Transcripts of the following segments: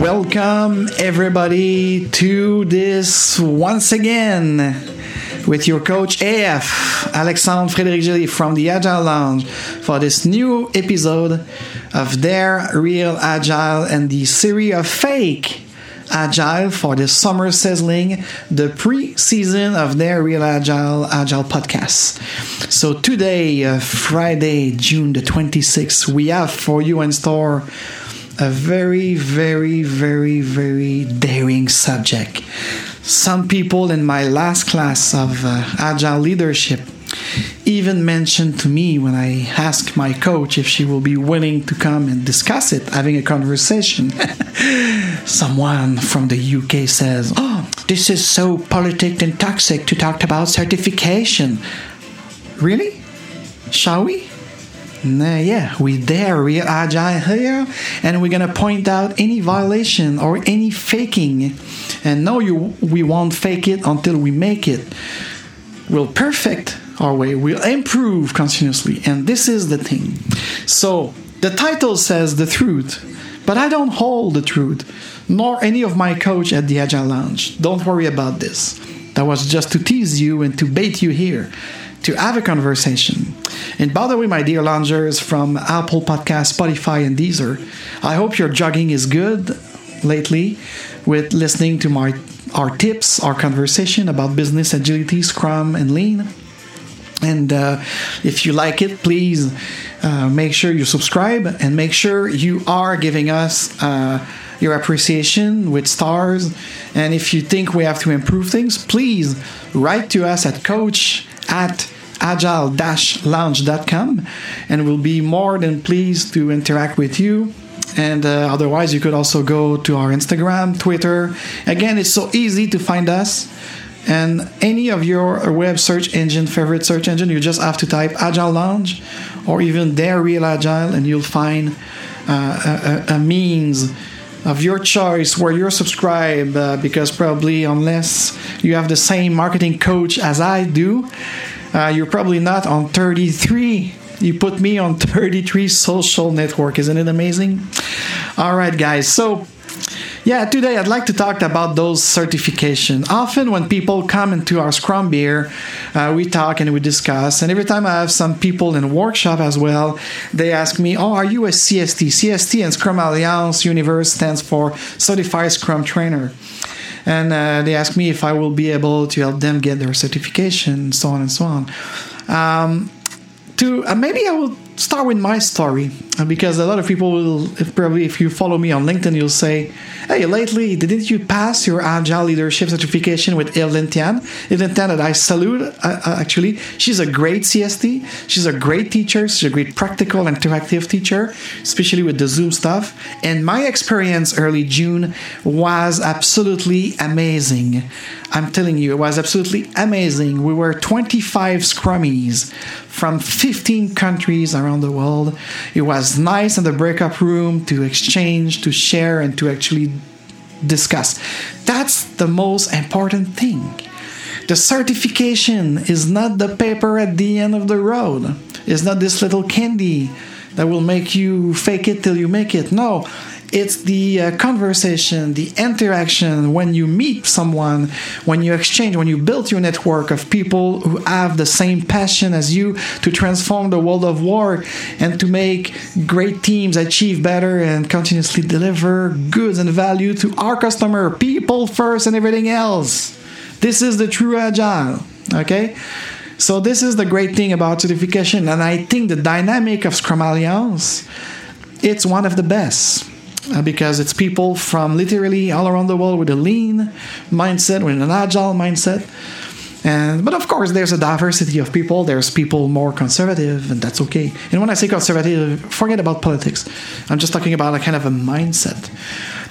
Welcome, everybody, to this once again with your coach AF, Alexandre Frédéric Gilly from the Agile Lounge for this new episode of Dare Real Agile and the series of fake Agile for the summer sizzling, the pre-season of Dare Real Agile Agile podcast. So today, uh, Friday, June the 26th, we have for you in store a very, very, very, very daring subject. Some people in my last class of uh, Agile leadership even mentioned to me when I asked my coach if she will be willing to come and discuss it, having a conversation. Someone from the UK says, Oh, this is so politic and toxic to talk about certification. Really? Shall we? Nah, yeah, we're there, we are agile here, and we're gonna point out any violation or any faking. And no, you we won't fake it until we make it. We'll perfect our way, we'll improve continuously, and this is the thing. So the title says the truth, but I don't hold the truth, nor any of my coach at the Agile Lounge. Don't worry about this. That was just to tease you and to bait you here to have a conversation. And by the way, my dear loungers from Apple Podcast, Spotify, and Deezer, I hope your jogging is good lately with listening to my our tips, our conversation about business agility, Scrum, and Lean. And uh, if you like it, please uh, make sure you subscribe and make sure you are giving us uh, your appreciation with stars. And if you think we have to improve things, please write to us at coach at agile-lounge.com and we'll be more than pleased to interact with you. And uh, otherwise you could also go to our instagram twitter. Again it's so easy to find us. And any of your web search engine favorite search engine you just have to type agile lounge or even dare real agile and you'll find uh, a, a, means of your choice where you're subscribed uh, because probably unless you have the same marketing coach as i do uh, you're probably not on 33 you put me on 33 social network isn't it amazing all right guys so yeah, today I'd like to talk about those certification. Often when people come into our Scrum beer, uh, we talk and we discuss. And every time I have some people in workshop as well, they ask me, "Oh, are you a CST?" CST and Scrum Alliance Universe stands for Certified Scrum Trainer. And uh, they ask me if I will be able to help them get their certification, so on and so on. Um, to uh, maybe I will start with my story uh, because a lot of people will if probably if you follow me on linkedin you'll say hey lately didn't you pass your agile leadership certification with Evelyn Tian Evelyn Tian that I salute uh, uh, actually. She's a great CST she's a great teacher. She's a great practical and interactive teacher especially with the Zoom stuff. And my experience early June was absolutely amazing. I'm telling you it was absolutely amazing. We were 25 scrummies from 15 countries around the world. It was nice in the breakup room to exchange, to share, and to actually discuss. That's the most important thing. The certification is not the paper at the end of the road. It's not this little candy that will make you fake it till you make it. No, it's the uh, conversation, the interaction when you meet someone, when you exchange, when you build your network of people who have the same passion as you to transform the world of work and to make great teams achieve better and continuously deliver goods and value to our customer, people first and everything else. This is the true agile, okay? So this is the great thing about certification, and I think the dynamic of Scrum Alliance, it's one of the best because it's people from literally all around the world with a lean mindset, with an agile mindset. And, but of course, there's a diversity of people. There's people more conservative, and that's okay. And when I say conservative, forget about politics. I'm just talking about a kind of a mindset.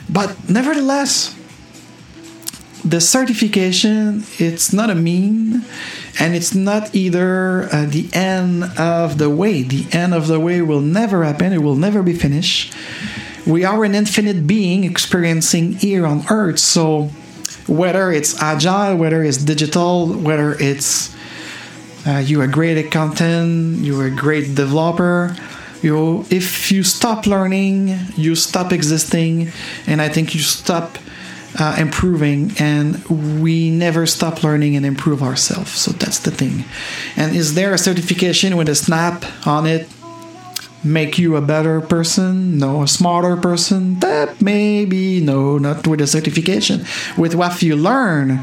But nevertheless, the certification it's not a mean and it's not either uh, the end of the way the end of the way will never happen it will never be finished we are an infinite being experiencing here on earth so whether it's agile whether it's digital whether it's uh, you're a great content you're a great developer You, if you stop learning, you stop existing, and I think you stop uh, improving, and we never stop learning and improve ourselves. So that's the thing. And is there a certification with a snap on it? Make you a better person? No, a smarter person? That maybe no, not with a certification. With what you learn,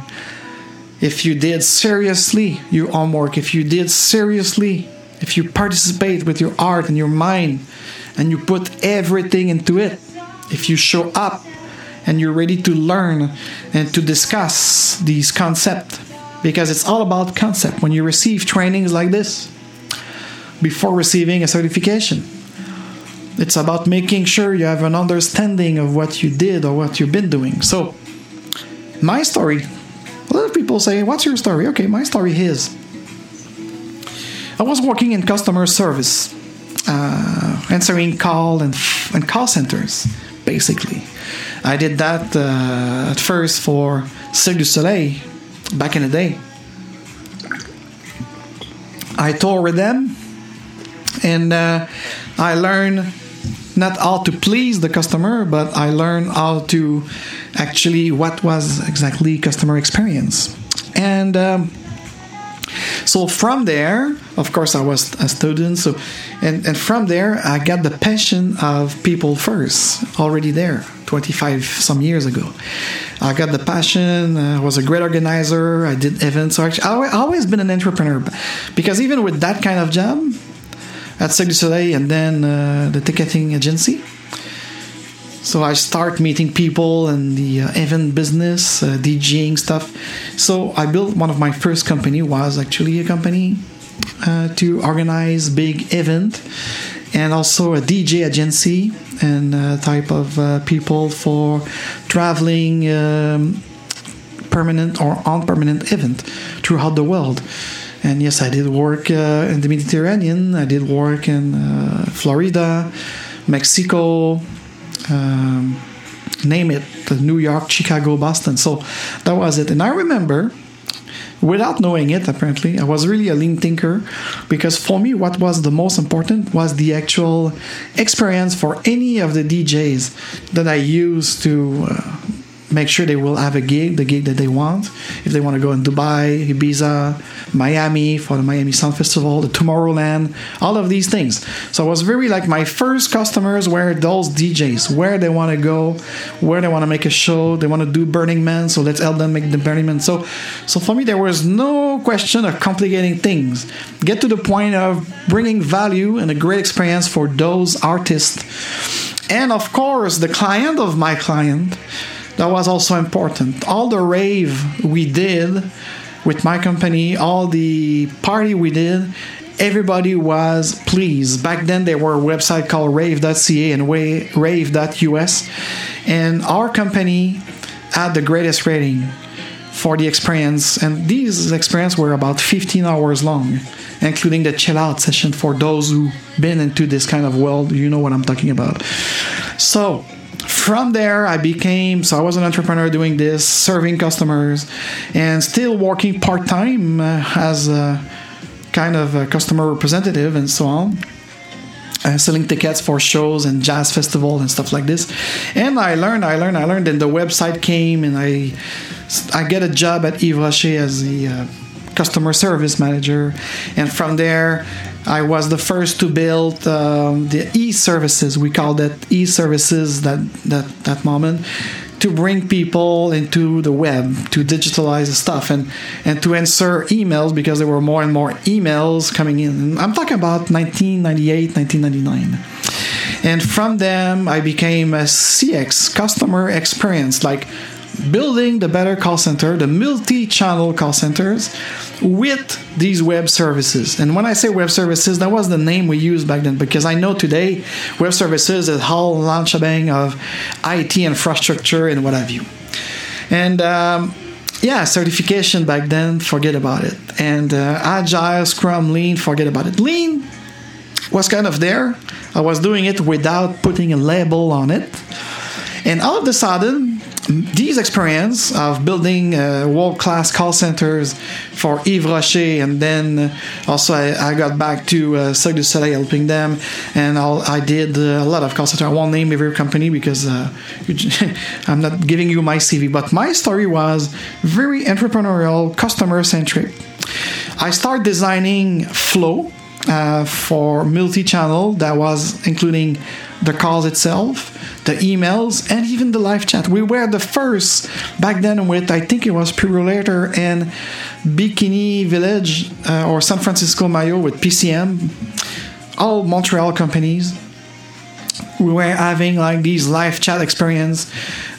if you did seriously your homework, if you did seriously, if you participate with your art and your mind, and you put everything into it, if you show up and you're ready to learn and to discuss these concepts, because it's all about concept. When you receive trainings like this, before receiving a certification, it's about making sure you have an understanding of what you did or what you've been doing. So, my story a lot of people say, What's your story? Okay, my story is I was working in customer service, uh, answering call and, and call centers, basically. I did that uh, at first for Cirque du Soleil back in the day. I toured with them and uh, I learned not how to please the customer, but I learned how to actually what was exactly customer experience. And um, so from there, of course, I was a student. So, and, and from there, I got the passion of people first already there, 25 some years ago. I got the passion. I was a great organizer. I did events. So actually, I've always been an entrepreneur because even with that kind of job at Cirque du Soleil and then uh, the ticketing agency, so I start meeting people in the uh, event business, uh, DJing stuff. So I built one of my first company was actually a company uh, to organize big event and also a DJ agency and uh, type of uh, people for traveling um, permanent or on permanent event throughout the world. And yes, I did work uh, in the Mediterranean. I did work in Florida, Mexico, um, name it, New York, Chicago, Boston. So that was it. And I remember, without knowing it, apparently, I was really a lean thinker because for me, what was the most important was the actual experience for any of the DJs that I used to. Uh, make sure they will have a gig, the gig that they want. If they want to go in Dubai, Ibiza, Miami for the Miami Sound Festival, the Tomorrowland, all of these things. So it was very like my first customers were those DJs, where they want to go, where they want to make a show, they want to do Burning Man, so let's help them make the Burning Man. So, so for me, there was no question of complicating things. Get to the point of bringing value and a great experience for those artists. And of course, the client of my client that was also important. All the rave we did with my company, all the party we did, everybody was pleased. Back then, there were a website called rave.ca and rave.us, and our company had the greatest rating for the experience. And these experiences were about 15 hours long, including the chill out session for those who've been into this kind of world. You know what I'm talking about. So, from there i became so i was an entrepreneur doing this serving customers and still working part-time uh, as a kind of a customer representative and so on uh, selling tickets for shows and jazz festival and stuff like this. And i learned i learned i learned and the website came and i i get a job at yves rocher as the uh, customer service manager. And from there I was the first to build um, the e-services. We called it e-services that that that moment to bring people into the web to digitalize the stuff and and to answer emails because there were more and more emails coming in. I'm talking about 1998, 1999. And from them, I became a CX, customer experience, like building the better call center, the multi channel call centers with these web services. And when I say web services, that was the name we used back then because I know today web services is whole launch bang of IT infrastructure and what have you. And um, yeah, certification back then, forget about it. And uh, Agile, Scrum, Lean, forget about it. Lean was kind of there. I was doing it without putting a label on it. And all of a sudden, these experience of building uh, world-class call centers for Yves Rocher, and then also I, I got back to uh, Cirque du Soleil helping them, and I'll, i did uh, a lot of call center. I won't name every company because uh, I'm not giving you my CV, but my story was very entrepreneurial, customer-centric. I started designing flow uh, for multi-channel that was including the calls itself the emails, and even the live chat. We were the first back then with, I think it was Purolator and Bikini Village uh, or San Francisco Mayo with PCM, all Montreal companies. We were having like these live chat experience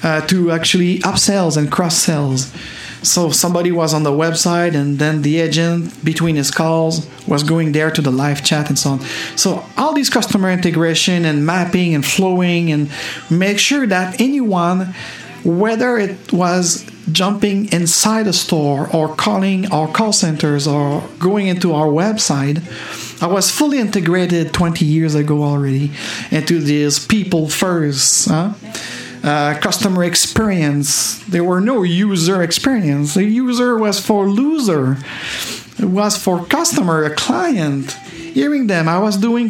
uh, to actually upsells and cross sells so somebody was on the website, and then the agent between his calls was going there to the live chat and so on. So all these customer integration and mapping and flowing, and make sure that anyone, whether it was jumping inside a store or calling our call centers or going into our website, I was fully integrated 20 years ago already into this people first. Huh? Uh, customer experience. There were no user experience. The user was for loser. It was for customer, a client. Hearing them, I was doing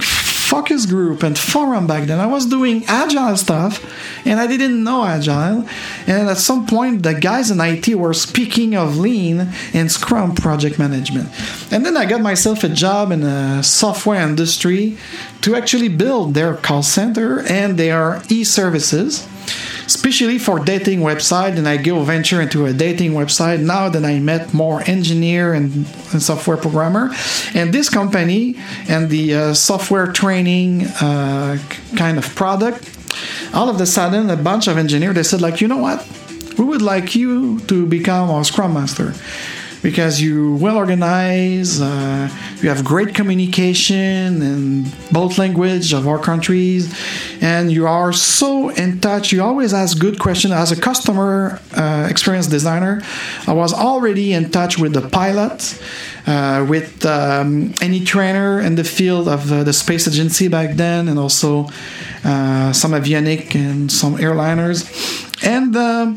focus group and forum back then. I was doing agile stuff and I didn't know agile. And at some point, the guys in IT were speaking of lean and Scrum project management. And then I got myself a job in a software industry to actually build their call center and their e services especially for dating website and i go venture into a dating website now that i met more engineer and, and software programmer. And this company and the uh, software training uh, kind of product all of a sudden a bunch of engineers they said like you know what? We would like you to become our scrum master because you well organized, uh, you have great communication in both language of our countries, and you are so in touch. You always ask good questions. As a customer uh, experience designer, I was already in touch with the pilots. Uh, with um, any trainer in the field of uh, the space agency back then, and also uh, some avionic and some airliners. And uh,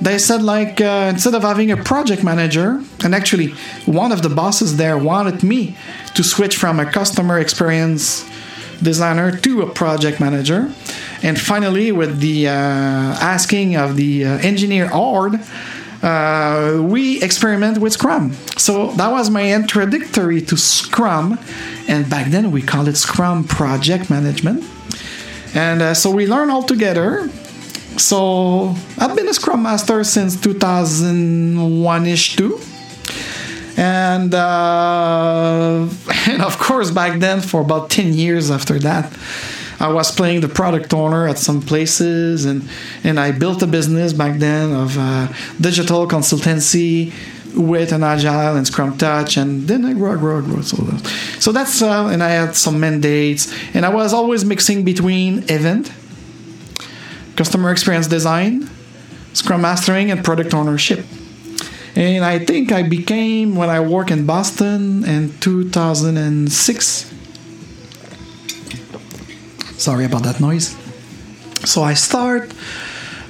they said like uh, instead of having a project manager and actually one of the bosses there wanted me to switch from a customer experience designer to a project manager. And finally with the uh, asking of the uh, engineer ord uh, we experiment with scrum. So that was my introductory to scrum. And back then we called it scrum project management. And uh, so we learn all together so I've been a Scrum Master since 2001 ish too. And, uh, and of course, back then, for about 10 years after that, I was playing the product owner at some places, and, and I built a business back then of uh, digital consultancy with an agile and scrum touch and then i grew grew grew so, so that's uh, and i had some mandates and i was always mixing between event customer experience design, scrum mastering, and product ownership. And I think I became, when I worked in Boston in 2006, sorry about that noise. So I start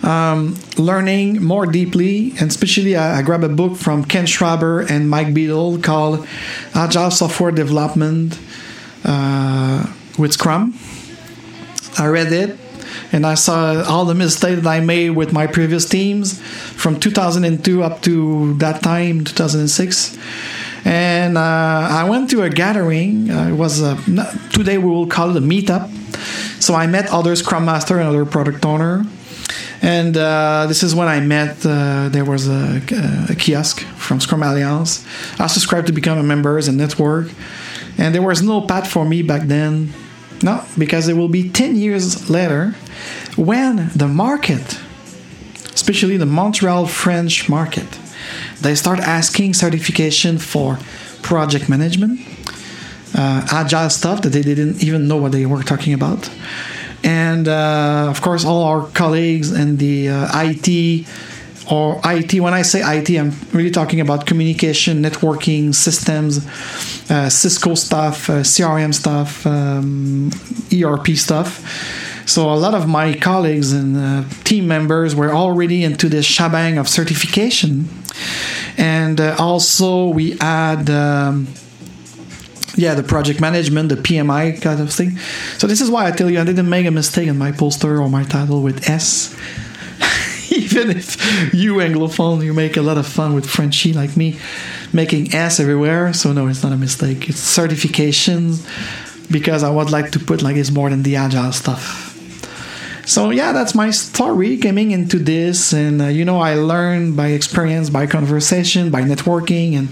um, learning more deeply, and especially I, I grab a book from Ken Schwaber and Mike Beedle called Agile Software Development uh, with Scrum. I read it and I saw all the mistakes that I made with my previous teams from 2002 up to that time, 2006. And uh, I went to a gathering. Uh, it was a, today we will call it a meetup. So I met other Scrum Master and other product owner. And uh, this is when I met. Uh, there was a, a, kiosk from Scrum Alliance. I subscribed to become a member as a network, and there was no path for me back then. No, because it will be 10 years later when the market, especially the Montreal French market, they start asking certification for project management, uh, agile stuff that they didn't even know what they were talking about. And uh, of course, all our colleagues in the uh, IT or IT, when I say IT, I'm really talking about communication, networking, systems, uh, Cisco stuff, uh, CRM stuff, um, ERP stuff So a lot of my colleagues and uh, team members were already into this shabang of certification, and uh, also we add. Um, yeah, the project management, the PMI kind of thing. So this is why I tell you I didn't make a mistake in my poster or my title with S. Even if you Anglophone, you make a lot of fun with Frenchy like me, making S everywhere. So no, it's not a mistake. It's certifications because I would like to put like it's more than the agile stuff. So yeah, that's my story coming into this, and uh, you know I learned by experience, by conversation, by networking, and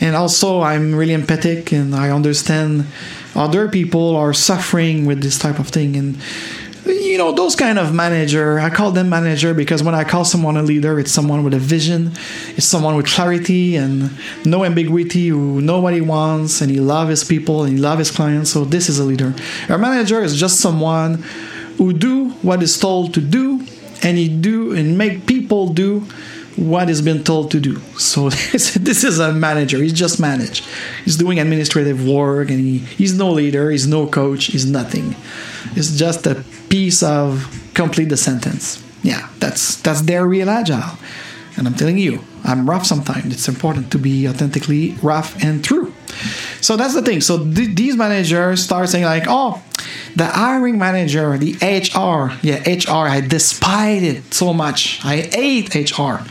and also I'm really empathic and I understand other people are suffering with this type of thing and you know those kind of manager i call them manager because when i call someone a leader it's someone with a vision it's someone with clarity and no ambiguity who know what he wants and he loves his people and he loves his clients so this is a leader. A manager is just someone who do what is told to do and he do and make people do what he's been told to do. So this is a manager. He's just manage. He's doing administrative work, and he, he's no leader. He's no coach. He's nothing. It's just a piece of complete the sentence. Yeah, that's that's dare real agile. And I'm telling you, I'm rough sometimes. It's important to be authentically rough and true. So that's the thing. So th- these managers start saying like, "Oh, the hiring manager, the HR, yeah, HR. I despise it so much. I hate HR.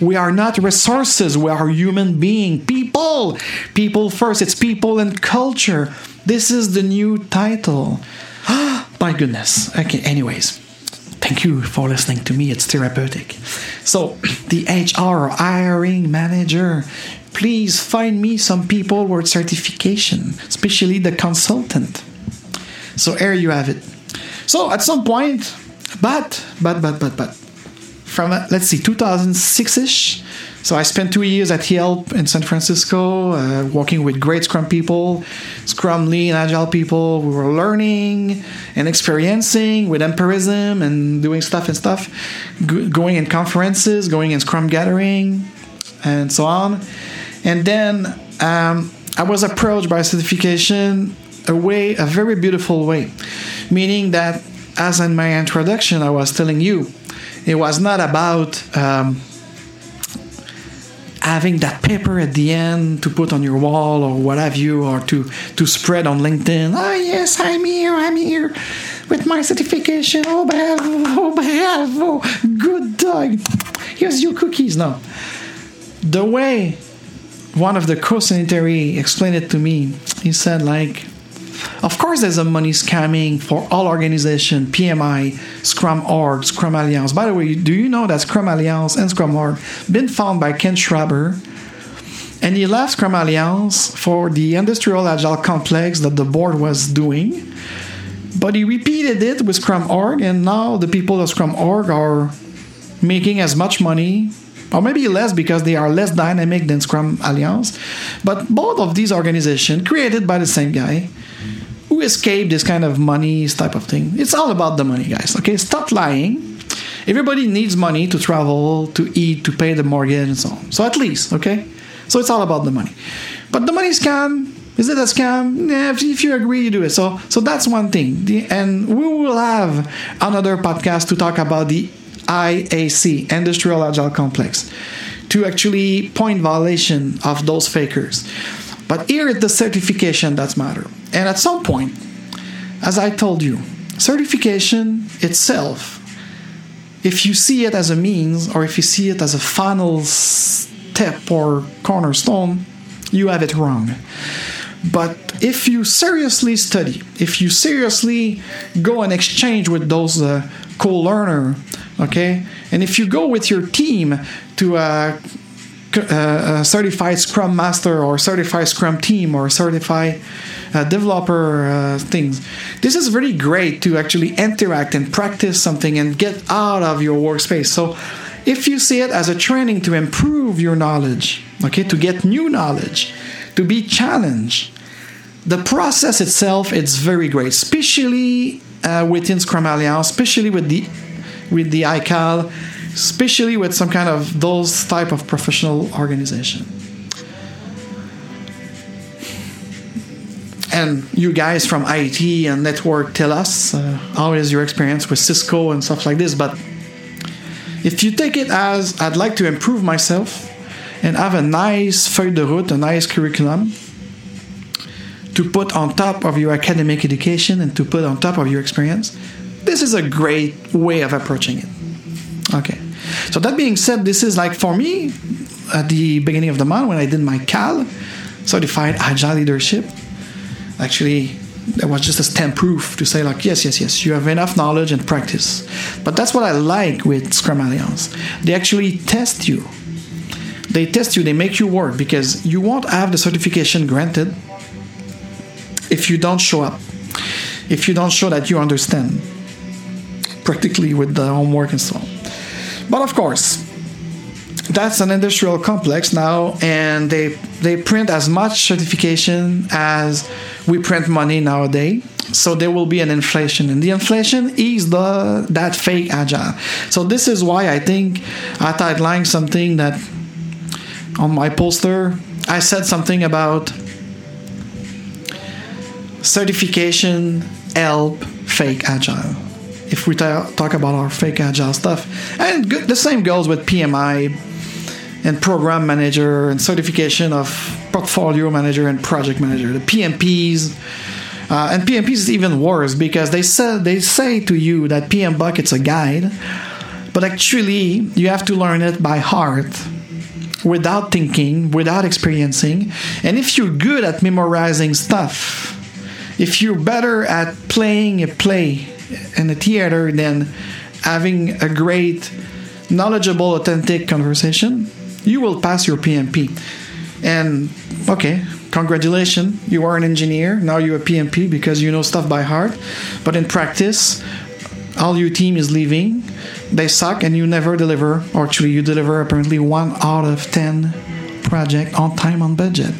We are not resources. We are human being, people. People first. It's people and culture. This is the new title. My goodness. Okay. Anyways, thank you for listening to me. It's therapeutic. So, the HR hiring manager, please find me some people with certification, especially the consultant. So, here you have it. So, at some point, but, but, but, but, but, from uh, let's see, 2006 ish. So I spent two years at Yelp in San Francisco, uh, working with great Scrum people, Scrum Lean Agile people. We were learning and experiencing with empirism and doing stuff and stuff, G- going in conferences, going in Scrum gathering, and so on. And then um, I was approached by certification a way, a very beautiful way, meaning that as in my introduction, I was telling you, it was not about. Um, having that paper at the end to put on your wall or what have you, or to, to spread on LinkedIn. Oh, yes, I'm here, I'm here with my certification. Oh, bravo, oh, bravo, good dog. Here's your cookies. No. The way one of the co sanitary explained it to me, he said, like, of course, there's a money scamming for all organization, PMI, Scrum Org, Scrum Alliance. By the way, do you know that Scrum Alliance and Scrum Org been found by Ken Schwaber? And he left Scrum Alliance for the industrial agile complex that the board was doing. But he repeated it with Scrum Org, and now the people of Scrum Org are making as much money or maybe less because they are less dynamic than Scrum Alliance. But both of these organizations, created by the same guy, who escaped this kind of money type of thing. It's all about the money, guys. Okay, stop lying. Everybody needs money to travel, to eat, to pay the mortgage, and so on. So at least, okay. So it's all about the money. But the money scam is it a scam? Yeah, if, if, you agree, you do it. So so that's one thing. The, and we will have another podcast to talk about the IAC, Industrial Agile Complex, to actually point violation of those fakers. But here is the certification that matter. And at some point, as I told you, certification itself, if you see it as a means or if you see it as a final step or cornerstone, you have it wrong. But if you seriously study, if you seriously go and exchange with those uh, co-learner, okay, and if you go with your team to uh, uh, a certified Scrum Master or certified Scrum team or certified uh, developer uh, things. This is really great to actually interact and practice something and get out of your workspace. So, if you see it as a training to improve your knowledge, okay, to get new knowledge, to be challenged, the process itself it's very great, especially uh, within Scrum Alliance, especially with the with the ICAL especially with some kind of those type of professional organization. and you guys from IT and network tell us uh, how is your experience with Cisco and stuff like this. But if you take it as I'd like to improve myself and have a nice feuille de route, a nice curriculum to put on top of your academic education and to put on top of your experience, this is a great way of approaching it. Okay. So that being said, this is like for me at the beginning of the month when I did my CAL, certified agile leadership. Actually, it was just a stamp proof to say like yes yes yes you have enough knowledge and practice. But that's what i like with scrum alliance. They actually test you. They test you. They make you work because you won't have the certification granted if you don't show up if you don't show that you understand practically with the homework and so on but of course that's an industrial complex now and they they print as much certification as we print money nowadays. So there will be an inflation and the inflation is the that fake agile. So this is why i think i outlined something that on my poster i said something about certification help fake agile if we talk about our fake agile stuff and the same goes with pmi and program manager and certification of portfolio manager and project manager, the PMPs. Uh, and PMPs is even worse because they say they say to you that PMBOK's a guide, but actually you have to learn it by heart without thinking, without experiencing. And if you're good at memorizing stuff, if you're better at playing a play in a theater than having a great, knowledgeable, authentic conversation, you will pass your PMP. And okay, congratulations, you are an engineer. Now you're a PMP because you know stuff by heart. But in practice, all your team is leaving. They suck and you never deliver. Or actually, you deliver apparently one out of 10 project on time, on budget.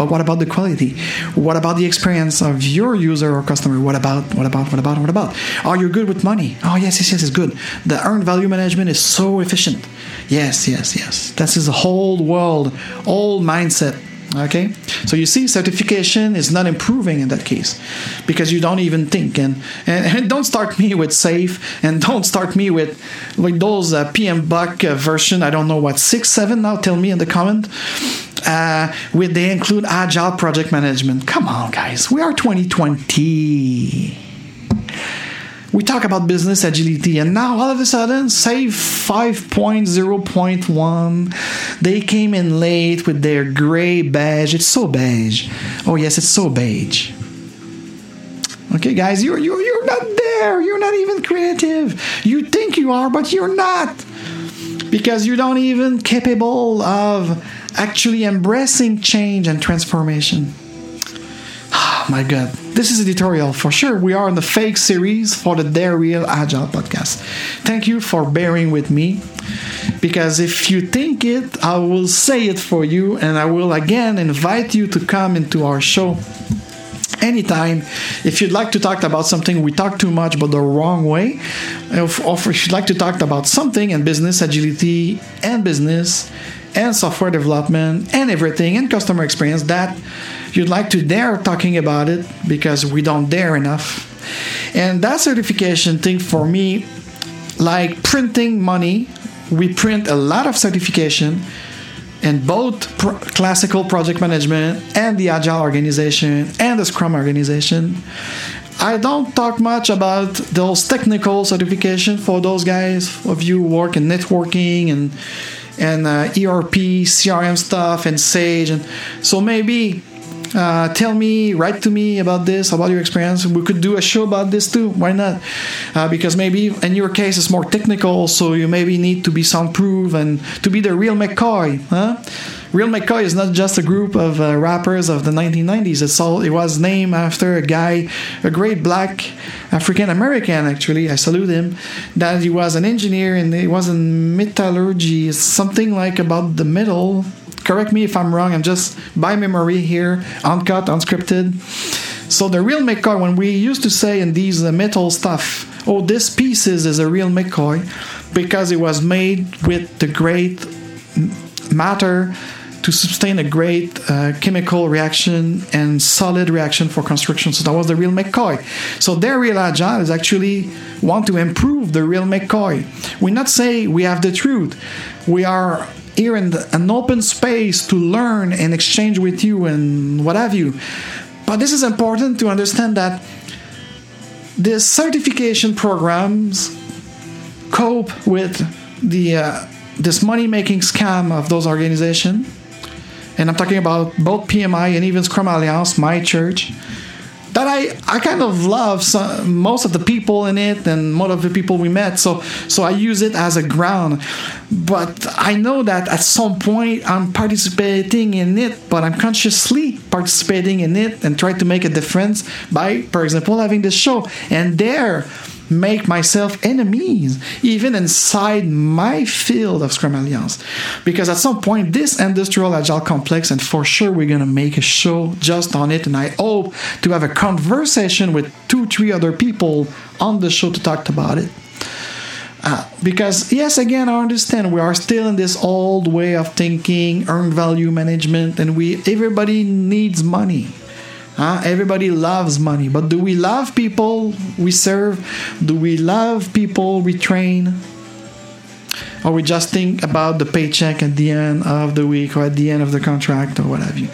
But what about the quality? What about the experience of your user or customer? What about, what about, what about, what about? Are you good with money? Oh, yes, yes, yes, it's good. The earned value management is so efficient. Yes, yes, yes. This is a whole world, all mindset. Okay, so you see, certification is not improving in that case because you don't even think. And, and, and don't start me with SAFe, and don't start me with like those uh, PMBOK uh, version. I don't know what six, seven now. Tell me in the comment. Uh, with they include agile project management. Come on, guys, we are 2020 we talk about business agility and now all of a sudden SAFe 5.0.1 they came in late with their gray badge. It's so beige. Oh yes it's so beige. Okay guys you're, you're, you're not there. You're not even creative. You think you are but you're not because you don't even capable of actually embracing change and transformation oh my god this is editorial for sure. We are in the fake series for the Dare Real Agile podcast. Thank you for bearing with me because if you think it, I will say it for you and I will again invite you to come into our show anytime. If you'd like to talk about something we talk too much but the wrong way, or if you'd like to talk about something and business agility and business and software development and everything and customer experience that you'd like to dare talking about it because we don't dare enough. And that certification thing for me, like printing money, we print a lot of certification in both classical project management and the agile organization and the scrum organization. I don't talk much about those technical certification for those guys of you who work in networking and and uh, ERP, CRM stuff, and Sage, and so maybe uh, tell me, write to me about this, about your experience. We could do a show about this too. Why not? Uh, because maybe in your case it's more technical, so you maybe need to be soundproof and to be the real McCoy. Huh? Real McCoy is not just a group of uh, rappers of the 1990s. It's all. It was named after a guy, a great black African American. Actually, I salute him. That he was an engineer and he was in metallurgy, something like about the metal correct me if I'm wrong. I'm just by memory here, uncut, unscripted. So the real McCoy, when we used to say in these uh, metal stuff, oh, this pieces is a real McCoy because it was made with the great matter to sustain a great uh, chemical reaction and solid reaction for construction. So that was the real McCoy. So dare real agile is actually want to improve the real McCoy. We not say we have the truth. We are here in the, an open space to learn and exchange with you and what have you. But this is important to understand that the certification programs cope with the uh, this money making scam of those organizations and I'm talking about both PMI and even Scrum Alliance, my church, that I, I kind of love some, most of the people in it and most of the people we met. So so I use it as a ground. But I know that at some point I'm participating in it, but I'm consciously participating in it and try to make a difference by, for example, having this show. And there make myself enemies, even inside my field of Scrum Alliance. Because at some point, this industrial agile complex, and for sure we're going to make a show just on it, and I hope to have a conversation with two, three other people on the show to talk about it. Uh, because yes again i understand we are still in this old way of thinking earned value management and we everybody needs money uh, everybody loves money, but do we love people we serve? Do we love people we train? Or we just think about the paycheck at the end of the week or at the end of the contract or what have you.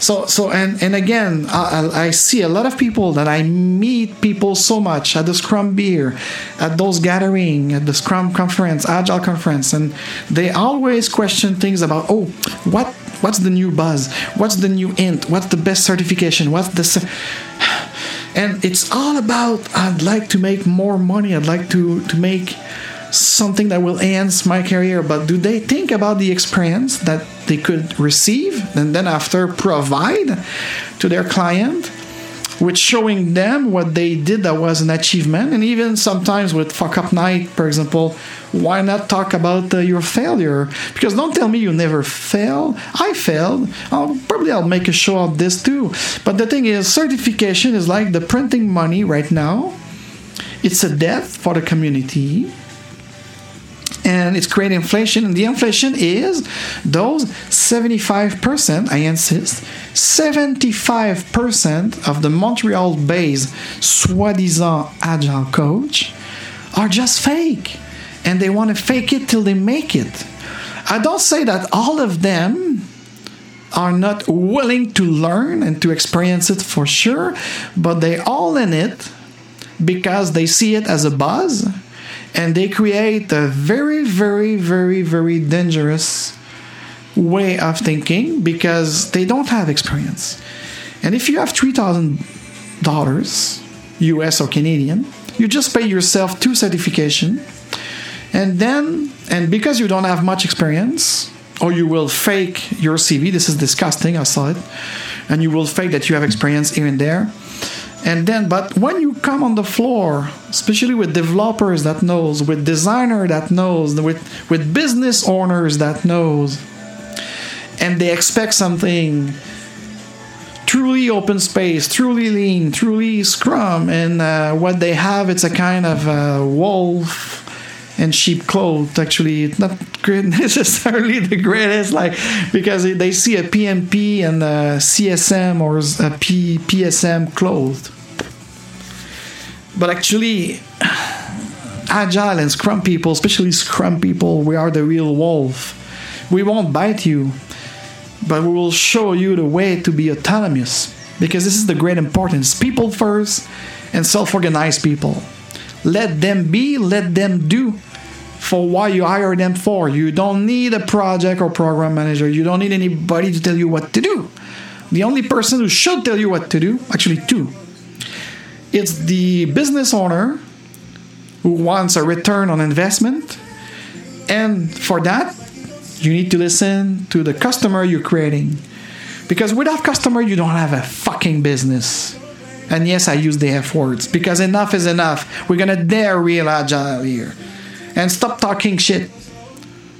So, so and and again, I, I see a lot of people that I meet people so much at the Scrum Beer, at those gathering, at the Scrum conference, Agile conference, and they always question things about, oh, what What's the new buzz? What's the new int? What's the best certification? What's the and it's all about I'd like to make more money. I'd like to to make something that will enhance my career. But do they think about the experience that they could receive and then after provide to their client? with showing them what they did that was an achievement and even sometimes with fuck up night for example why not talk about uh, your failure? Because don't tell me you never fail. I failed. I'll, probably i'll make a show of this too. But the thing is certification is like the printing money right now. It's a debt for the community. And it's creating inflation. And the inflation is those 75%, I insist, 75% of the Montreal based soi disant agile coach are just fake. And they want to fake it till they make it. I don't say that all of them are not willing to learn and to experience it for sure, but they all in it because they see it as a buzz and they create a very, very, very, very dangerous way of thinking because they don't have experience. And if you have $3,000 US or Canadian, you just pay yourself two certification and then and because you don't have much experience or you will fake your CV, this is disgusting, I saw it, and you will fake that you have experience even there. And then but when you come on the floor especially with developers that knows with designer that knows with with business owners that knows and they expect something truly open space truly lean truly scrum and uh, what they have it's a kind of uh, wolf and sheep clothes actually not necessarily the greatest like because they see a pmp and a csm or a P, psm clothed. But actually agile and scrum people especially scrum people we are the real wolf. We won't bite you but we will show you the way to be autonomous because this is the great importance. People first and self-organized people. Let them be let them do for why you hire them for. You don't need a project or program manager. You don't need anybody to tell you what to do. The only person who should tell you what to do, actually, two. It's the business owner who wants a return on investment. And for that, you need to listen to the customer you're creating. Because without customer, you don't have a fucking business. And yes, I use the F words because enough is enough. We're gonna dare real agile here and stop talking shit.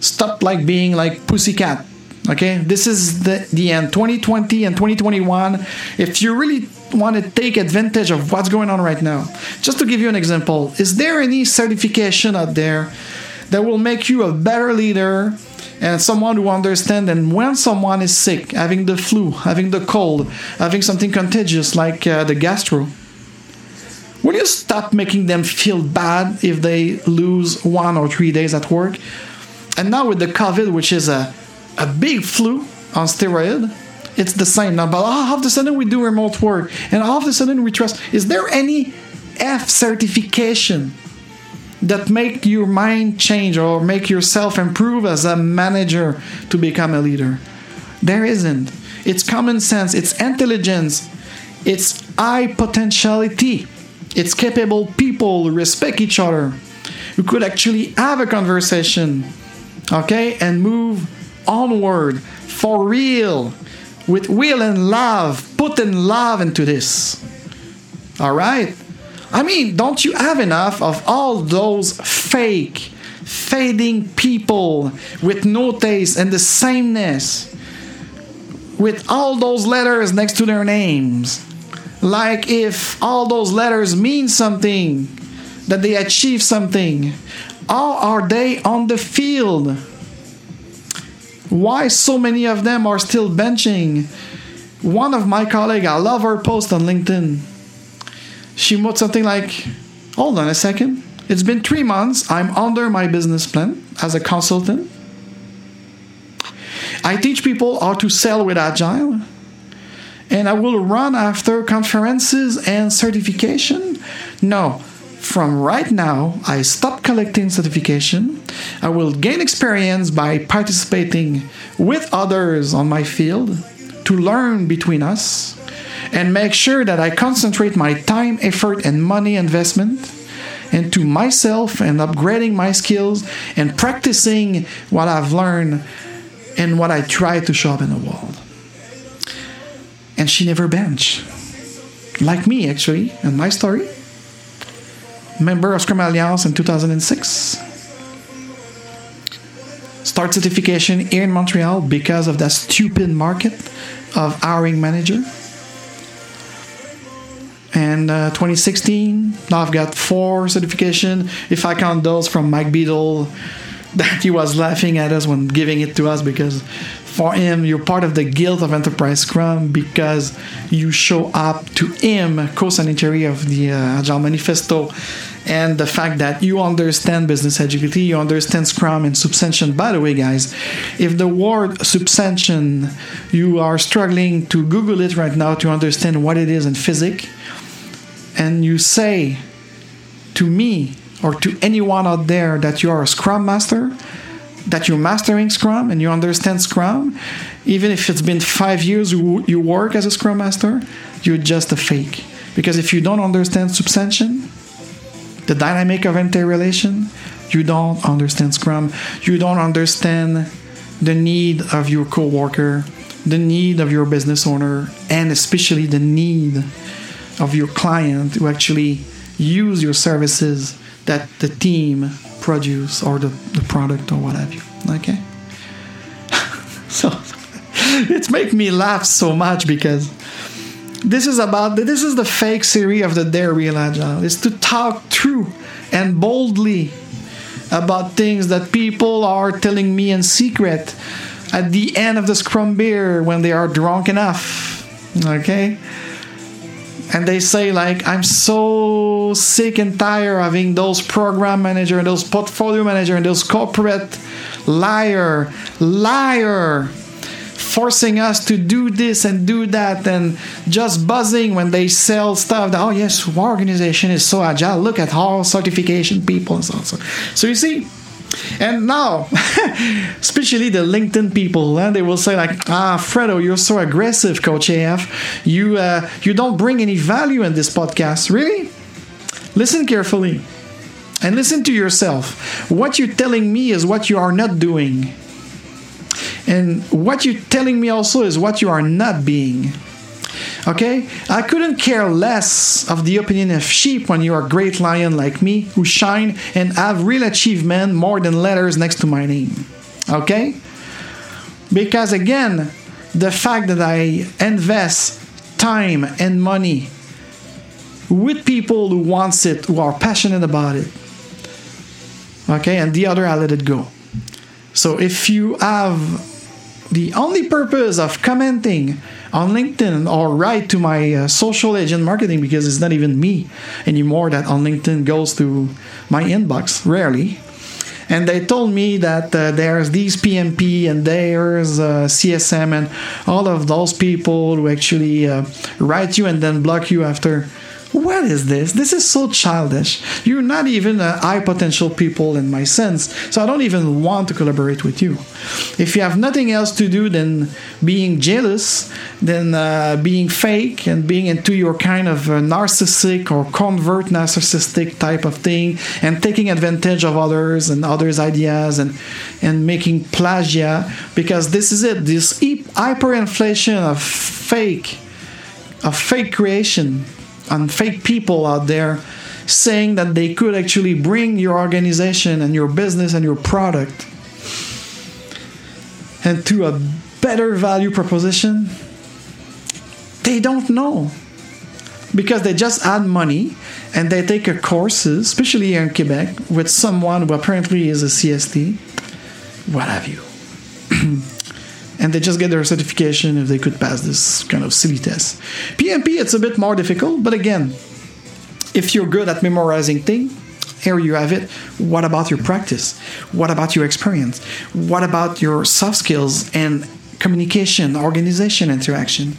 Stop like being like pussycat. Okay, this is the the end. 2020 and 2021. If you really want to take advantage of what's going on right now, just to give you an example, is there any certification out there that will make you a better leader and someone who understands and when someone is sick having the flu having the cold having something contagious like uh, the gastro will you stop making them feel bad if they lose one or three days at work? And now with the covid which is a, a big flu on steroid it's the same now. But all of a sudden we do remote work and all of a sudden we trust. Is there any f certification that make your mind change or make yourself improve as a manager to become a leader. There isn't. It's common sense, it's intelligence, it's high potentiality, it's capable people respect each other, who could actually have a conversation, okay, and move onward for real, with will and love, putting love into this. All right? I mean, don't you have enough of all those fake, fading people with no taste and the sameness, with all those letters next to their names? Like if all those letters mean something, that they achieve something. How are they on the field? Why so many of them are still benching? One of my colleagues, I love her post on LinkedIn she wrote something like, Hold on a second. It's been three months. I'm under my business plan as a consultant. I teach people how to sell with Agile. And I will run after conferences and certification. No, from right now, I stop collecting certification. I will gain experience by participating with others on my field to learn between us and make sure that I concentrate my time, effort, and money investment into myself and upgrading my skills and practicing what I've learned and what I try to show up in the world. And she never bench. Like me, actually, and my story. Member of Scrum Alliance in 2006. Start certification here in Montreal because of that stupid market of hiring manager and uh, 2016 now i've got four certification if i count those from Mike Beedle that he was laughing at us when giving it to us because for him you're part of the guild of enterprise scrum because you show up to him co-signatory of the uh, agile manifesto and the fact that you understand business agility, you understand Scrum and Subsension. By the way, guys, if the word Subsension, you are struggling to Google it right now to understand what it is in physics, and you say to me or to anyone out there that you are a Scrum Master, that you're mastering Scrum and you understand Scrum, even if it's been five years you you work as a Scrum Master, you're just a fake. Because if you don't understand Subsension, the dynamic of interrelation, you don't understand Scrum. You don't understand the need of your coworker, the need of your business owner, and especially the need of your client to actually use your services that the team produce or the, the product or what have you. Okay? so it's make me laugh so much because this is about this is the fake series of the Dare Real Agile. Is to talk true and boldly about things that people are telling me in secret at the end of the scrum beer when they are drunk enough. Okay? And they say like i'm so sick and tired of having those program manager and those portfolio manager and those corporate liar liar forcing us to do this and do that and just buzzing when they sell stuff that oh yes our organization is so agile. Look at all certification people and so on so, so you see and now, especially the LinkedIn people, uh, they will say like, "Ah, Fredo, you're so aggressive, Coach AF. You uh, you don't bring any value in this podcast. Really? Listen carefully, and listen to yourself. What you're telling me is what you are not doing, and what you're telling me also is what you are not being." Okay? I couldn't care less of the opinion of sheep when you're a great lion like me who shine and have real achievement more than letters next to my name. Okay? Because again, the fact that I invest time and money with people who wants it, who are passionate about it. Okay, and the other I let it go. So if you have the only purpose of commenting on LinkedIn or write to my uh, social agent marketing because it's not even me anymore that on LinkedIn goes to my inbox rarely. And they told me that uh, there's these PMP and there's uh, CSM and all of those people who actually uh, write you and then block you after what is this? This is so childish. You're not even a high potential people in my sense, so I don't even want to collaborate with you. If you have nothing else to do than being jealous, then uh, being fake and being into your kind of narcissistic or convert narcissistic type of thing and taking advantage of others and others' ideas and and making plagia because this is it this hyperinflation of fake of fake creation and fake people out there saying that they could actually bring your organization and your business and your product and to a better value proposition they don't know. Because they just add money and they take a courses especially here in quebec with someone who apparently is a cst what have you and they just get their certification if they could pass this kind of silly test. PMP, it's a bit more difficult, but again, if you're good at memorizing things, here you have it. What about your practice? What about your experience? What about your soft skills and communication, organization, interaction?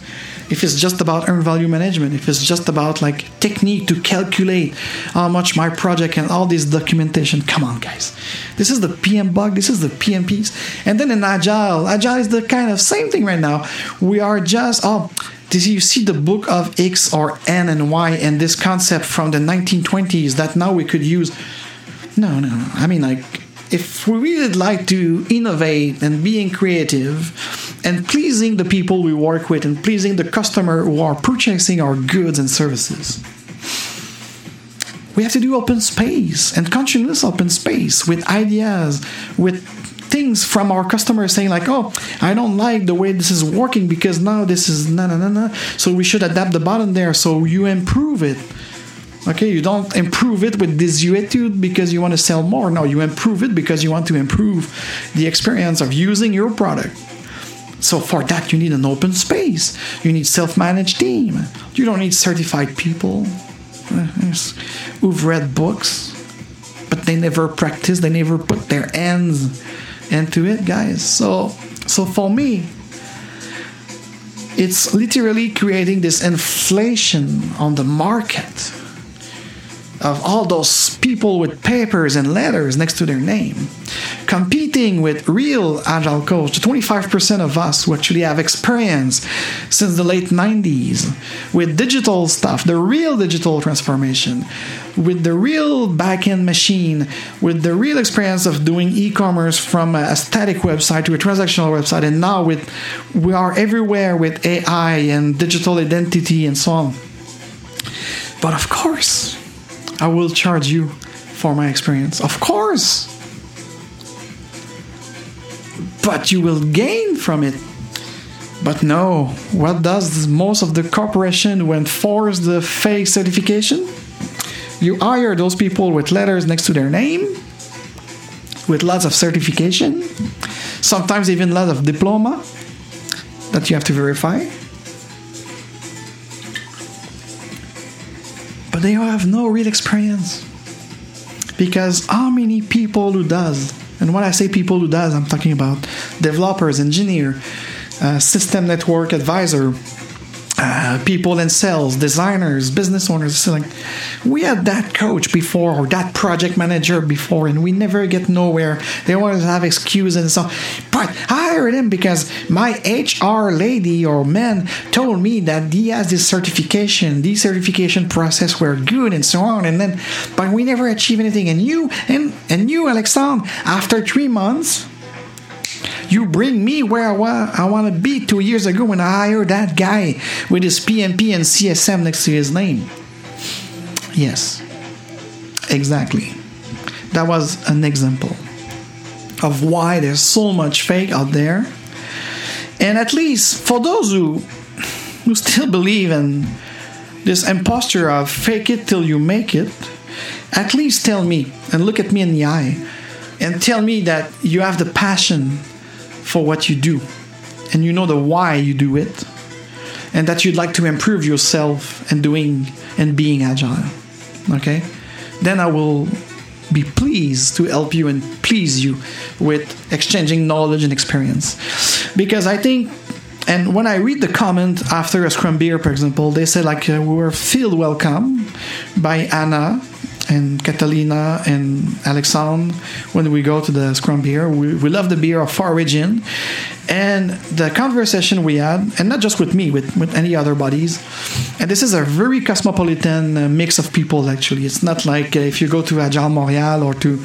If it's just about earned value management, if it's just about like technique to calculate how much my project and all this documentation, come on, guys. This is the PMBOK, this is the PMPs. And then in Agile, Agile is the kind of same thing right now. We are just, oh, did you see the book of X or N and Y and this concept from the 1920s that now we could use? No, no, no. I mean, like, if we really like to innovate and being creative and pleasing the people we work with and pleasing the customer who are purchasing our goods and services, we have to do open space and continuous open space with ideas, with things from our customers saying like, "Oh, I don't like the way this is working because now this is na na na na." So we should adapt the button there so you improve it Okay, you don't improve it with desuetude because you want to sell more. No, you improve it because you want to improve the experience of using your product. So for that, you need an open space. You need self-managed team. You don't need certified people who've read books, but they never practice. They never put their hands into it, guys. So, so for me, it's literally creating this inflation on the market of all those people with papers and letters next to their name, competing with real agile coach, 25% of us who actually have experience since the late 90s with digital stuff, the real digital transformation, with the real backend machine, with the real experience of doing e-commerce from a static website to a transactional website, and now with we are everywhere with AI and digital identity and so on. But of course, I will charge you for my experience. Of course. But you will gain from it. But no, what does most of the corporation when force the fake certification? You hire those people with letters next to their name, with lots of certification, sometimes even lots of diploma that you have to verify. But they have no real experience. Because how many people who does, and when I say people who does, I'm talking about developers, engineer, uh, system network advisor, uh, people in sales, designers, business owners. So like, we had that coach before or that project manager before, and we never get nowhere. They always have excuses and so. But I hired him because my HR lady or man told me that he has this certification, these certification process were good and so on. And then, but we never achieve anything. And you and and you, Alexandre, after three months you bring me where I want, I want to be two years ago when I hired that guy with his PMP and CSM next to his name. Yes, exactly. That was an example of why there's so much fake out there. And at least for those who who still believe in this imposture of fake it till you make it, at least tell me and look at me in the eye and tell me that you have the passion for what you do. And you know the why you do it. And that you'd like to improve yourself and doing and being agile. Okay? Then i will be pleased to help you and please you with exchanging knowledge and experience. Because i think and when I read the comment after a scrum beer, for example, they say like uh, we were feel welcome by Anna and Catalina and Alexandre when we go to the scrum beer. We, we love the beer of Far Origin and the conversation we had, and not just with me, with, with any other bodies. And this is a very cosmopolitan uh, mix of people, actually. It's not like uh, if you go to Agile Montreal or to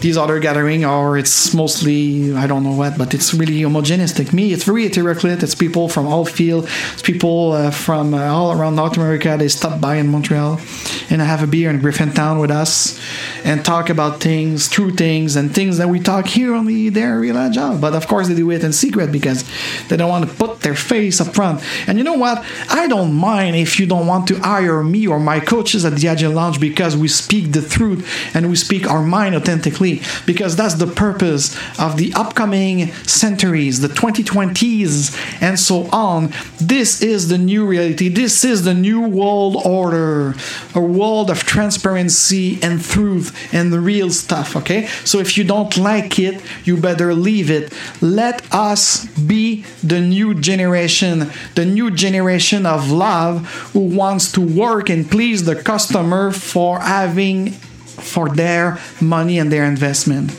these other gathering, or it's mostly, I don't know what, but it's really homogeneous. Like me, it's very heteroclite. It's people from all field. It's people uh, from uh, all around North America. They stop by in Montreal and have a beer in Griffintown with us and talk about things, true things, and things that we talk here on only Dare Real Agile. But of course, they do it in secret because they don't want to put their face up front. And you know what? I don't mind if you don't want to hire me or my coaches at the Agile Lounge because we speak the truth and we speak our mind authentically because that's the purpose of the upcoming centuries, the 2020s, and so on. This is the new reality. This is the new world order, a world of transparency and truth and the real stuff. Okay, so if you don't like it, you better leave it. Let us be the new generation, the new generation of love who wants to work and please the customer for having for their money and their investment.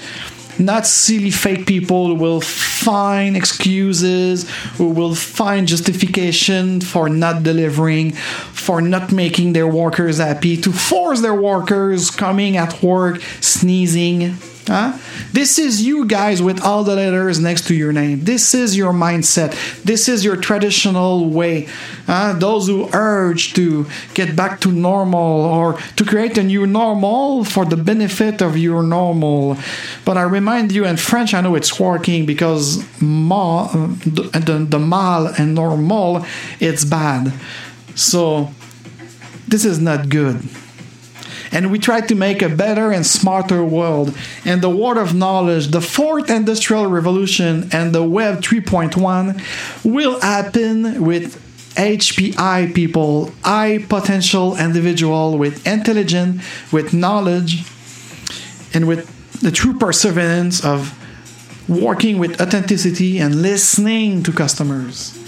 Not silly fake people who will find excuses, who will find justification for not delivering, for not making their workers happy, to force their workers coming at work sneezing, Huh? This is you guys with all the letters next to your name. This is your mindset. This is your traditional way. Those who urge to get back to normal or to create a new normal for the benefit of your normal. But I remind you in French, I know it's working because the, the, the mal and normal, it's bad. So this is not good and we try to make a better and smarter world. And the world of knowledge, the fourth industrial revolution, and the Web 3.1 will happen with HPI people, high potential individual with intelligence, with knowledge, and with the true perseverance of working with authenticity and listening to customers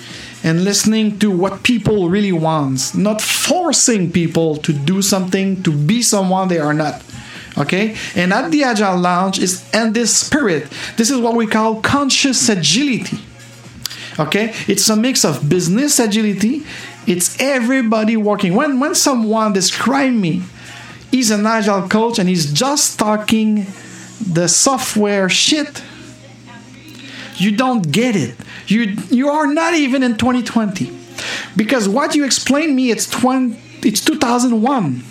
and listening to what people really want, not forcing people to do something to be someone they are not. Okay, and at the Agile Lounge is in this spirit. This is what we call conscious agility. Okay, it's a mix of business agility. It's everybody working. When when someone describe me, he's an agile coach and he's just talking the software shit. You don't get it. You you are not even in 2020 because what you explained me it's 20, it's 2001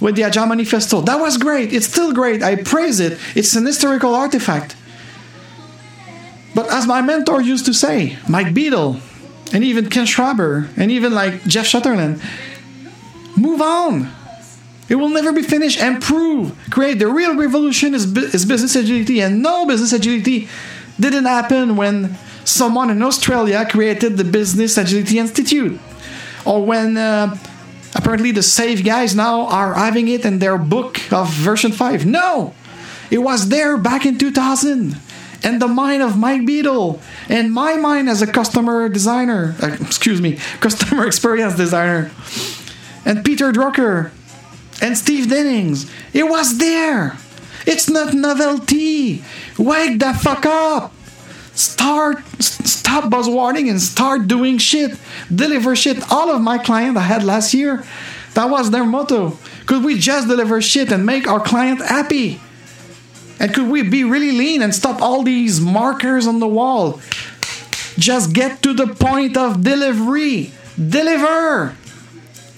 with the Agile Manifesto. That was great. It's still great. I praise it. It's an historical artifact. But as my mentor used to say, Mike Beedle, and even Ken Schwaber, and even like Jeff Sutherland, move on. It will never be finished. Improve. Create. The real revolution is, is business agility, and no business agility didn't happen when someone in Australia created the Business Agility Institute. Or when uh, apparently the SAFe guys now are having it in their book of version 5. No! It was there back in 2000. And the mind of Mike Beedle and my mind as a customer designer, uh, excuse me, customer experience designer, and Peter Drucker and Steve Dennings. It was there. It's not novelty. Wake the fuck up. Start, stop buzzwording and start doing shit. Deliver shit. All of my clients I had last year, that was their motto. Could we just deliver shit and make our client happy? And could we be really lean and stop all these markers on the wall? Just get to the point of delivery. Deliver.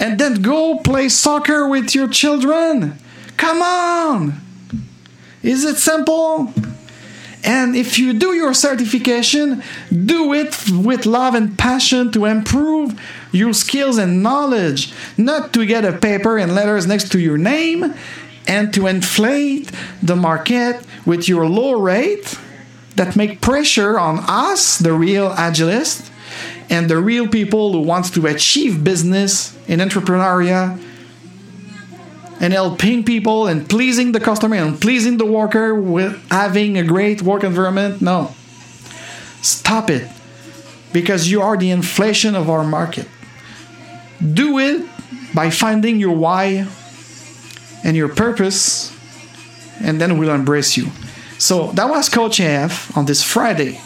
And then go play soccer with your children. Come on. Is it simple? And if you do your certification, do it with love and passion to improve your skills and knowledge, not to get a paper and letters next to your name and to inflate the market with your low rate that make pressure on us, the real agilists, and the real people who wants to achieve business in entrepreneurial and helping people and pleasing the customer and pleasing the worker with having a great work environment. No. Stop it. Because you are the inflation of our market. Do it by finding your why and your purpose, and then we'll embrace you. So that was Coach AF on this Friday,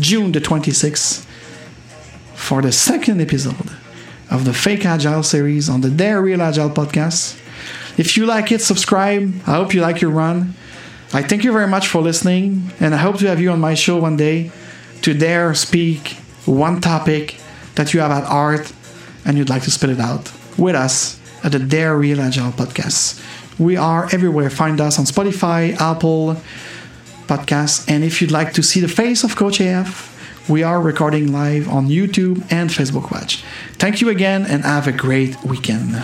June the 26th, for the second episode of the Fake Agile series on the Dare Real Agile podcast. If you like it, subscribe. I hope you like your run. I thank you very much for listening, and I hope to have you on my show one day to dare speak one topic that you have at heart and you'd like to spit it out with us at the Dare Real Agile podcast. We are everywhere. Find us on Spotify, Apple Podcasts, and if you'd like to see the face of Coach AF, we are recording live on YouTube and Facebook Watch. Thank you again and have a great weekend.